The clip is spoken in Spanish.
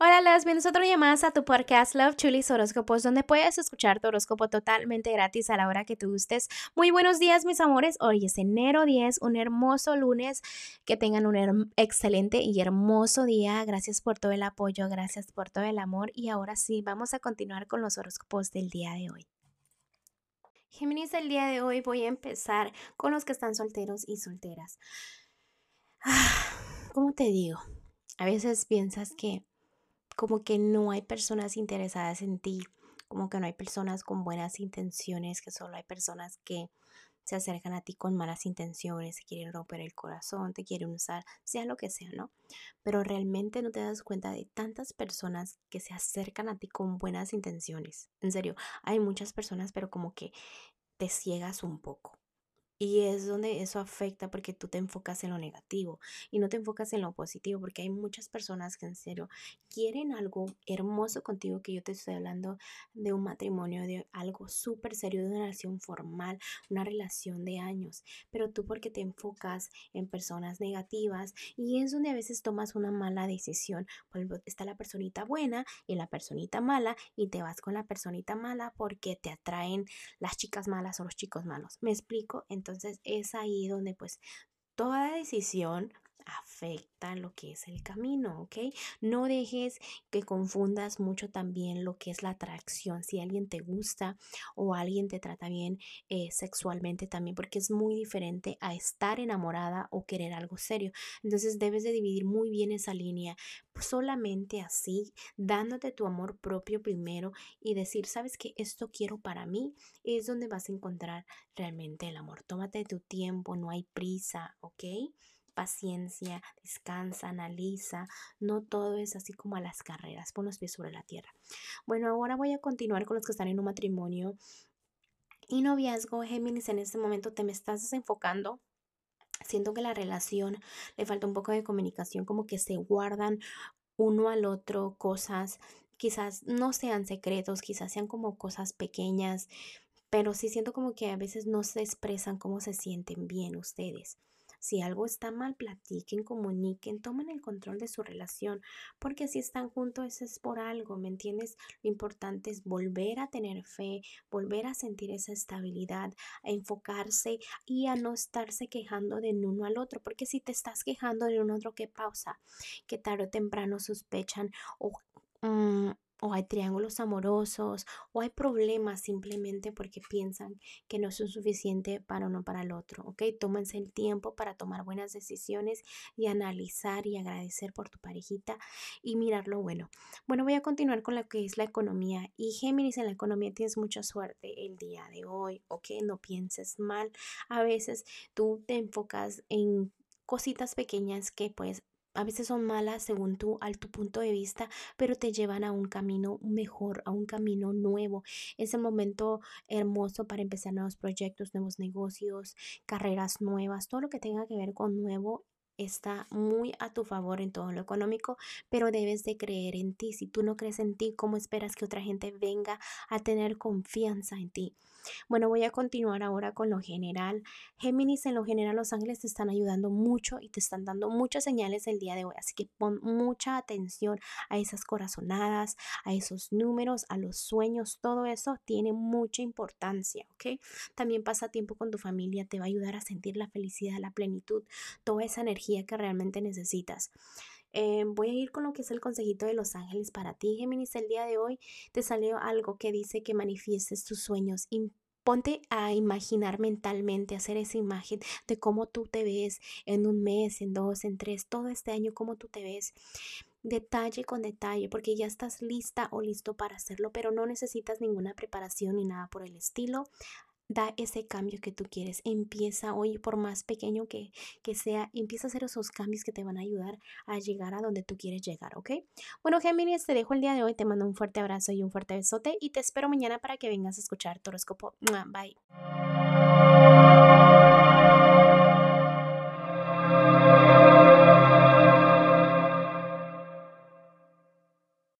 Hola, las bienvenidos otro día más a tu podcast Love Chulis Horóscopos, donde puedes escuchar tu horóscopo totalmente gratis a la hora que tú gustes. Muy buenos días, mis amores. Hoy es enero 10, un hermoso lunes. Que tengan un excelente y hermoso día. Gracias por todo el apoyo, gracias por todo el amor. Y ahora sí, vamos a continuar con los horóscopos del día de hoy. Géminis, el día de hoy voy a empezar con los que están solteros y solteras. Ah, ¿Cómo te digo? A veces piensas que como que no hay personas interesadas en ti, como que no hay personas con buenas intenciones, que solo hay personas que se acercan a ti con malas intenciones, te quieren romper el corazón, te quieren usar, sea lo que sea, ¿no? Pero realmente no te das cuenta de tantas personas que se acercan a ti con buenas intenciones. En serio, hay muchas personas, pero como que te ciegas un poco. Y es donde eso afecta porque tú te enfocas en lo negativo y no te enfocas en lo positivo porque hay muchas personas que en serio quieren algo hermoso contigo que yo te estoy hablando de un matrimonio, de algo súper serio, de una relación formal, una relación de años, pero tú porque te enfocas en personas negativas y es donde a veces tomas una mala decisión. Está la personita buena y la personita mala y te vas con la personita mala porque te atraen las chicas malas o los chicos malos. ¿Me explico? Es ahí donde pues toda decisión afecta lo que es el camino, ¿ok? No dejes que confundas mucho también lo que es la atracción, si alguien te gusta o alguien te trata bien eh, sexualmente también, porque es muy diferente a estar enamorada o querer algo serio. Entonces debes de dividir muy bien esa línea, solamente así, dándote tu amor propio primero y decir, sabes que esto quiero para mí, es donde vas a encontrar realmente el amor. Tómate tu tiempo, no hay prisa, ¿ok? Paciencia, descansa, analiza, no todo es así como a las carreras, pon los pies sobre la tierra. Bueno, ahora voy a continuar con los que están en un matrimonio y noviazgo, Géminis, en este momento te me estás desenfocando. Siento que la relación le falta un poco de comunicación, como que se guardan uno al otro cosas, quizás no sean secretos, quizás sean como cosas pequeñas, pero sí siento como que a veces no se expresan cómo se sienten bien ustedes. Si algo está mal, platiquen, comuniquen, tomen el control de su relación, porque si están juntos es por algo, ¿me entiendes? Lo importante es volver a tener fe, volver a sentir esa estabilidad, a enfocarse y a no estarse quejando de uno al otro, porque si te estás quejando de un otro, ¿qué pausa? Que tarde o temprano sospechan o... Mm, o hay triángulos amorosos, o hay problemas simplemente porque piensan que no son suficiente para uno para el otro, ¿ok? Tómense el tiempo para tomar buenas decisiones y analizar y agradecer por tu parejita y mirar lo bueno. Bueno, voy a continuar con lo que es la economía y Géminis en la economía tienes mucha suerte el día de hoy, ¿ok? No pienses mal. A veces tú te enfocas en cositas pequeñas que pues a veces son malas según tú, al tu punto de vista, pero te llevan a un camino mejor, a un camino nuevo. Es el momento hermoso para empezar nuevos proyectos, nuevos negocios, carreras nuevas, todo lo que tenga que ver con nuevo está muy a tu favor en todo lo económico, pero debes de creer en ti. Si tú no crees en ti, ¿cómo esperas que otra gente venga a tener confianza en ti? Bueno, voy a continuar ahora con lo general. Géminis, en lo general, los ángeles te están ayudando mucho y te están dando muchas señales el día de hoy. Así que pon mucha atención a esas corazonadas, a esos números, a los sueños. Todo eso tiene mucha importancia, ¿ok? También pasa tiempo con tu familia, te va a ayudar a sentir la felicidad, la plenitud, toda esa que realmente necesitas. Eh, voy a ir con lo que es el consejito de los ángeles para ti, Géminis. El día de hoy te salió algo que dice que manifiestes tus sueños. Ponte a imaginar mentalmente, hacer esa imagen de cómo tú te ves en un mes, en dos, en tres, todo este año, cómo tú te ves detalle con detalle, porque ya estás lista o listo para hacerlo, pero no necesitas ninguna preparación ni nada por el estilo da ese cambio que tú quieres. Empieza hoy, por más pequeño que, que, sea, empieza a hacer esos cambios que te van a ayudar a llegar a donde tú quieres llegar, ¿ok? Bueno, Géminis, te dejo el día de hoy, te mando un fuerte abrazo y un fuerte besote y te espero mañana para que vengas a escuchar tu. Bye.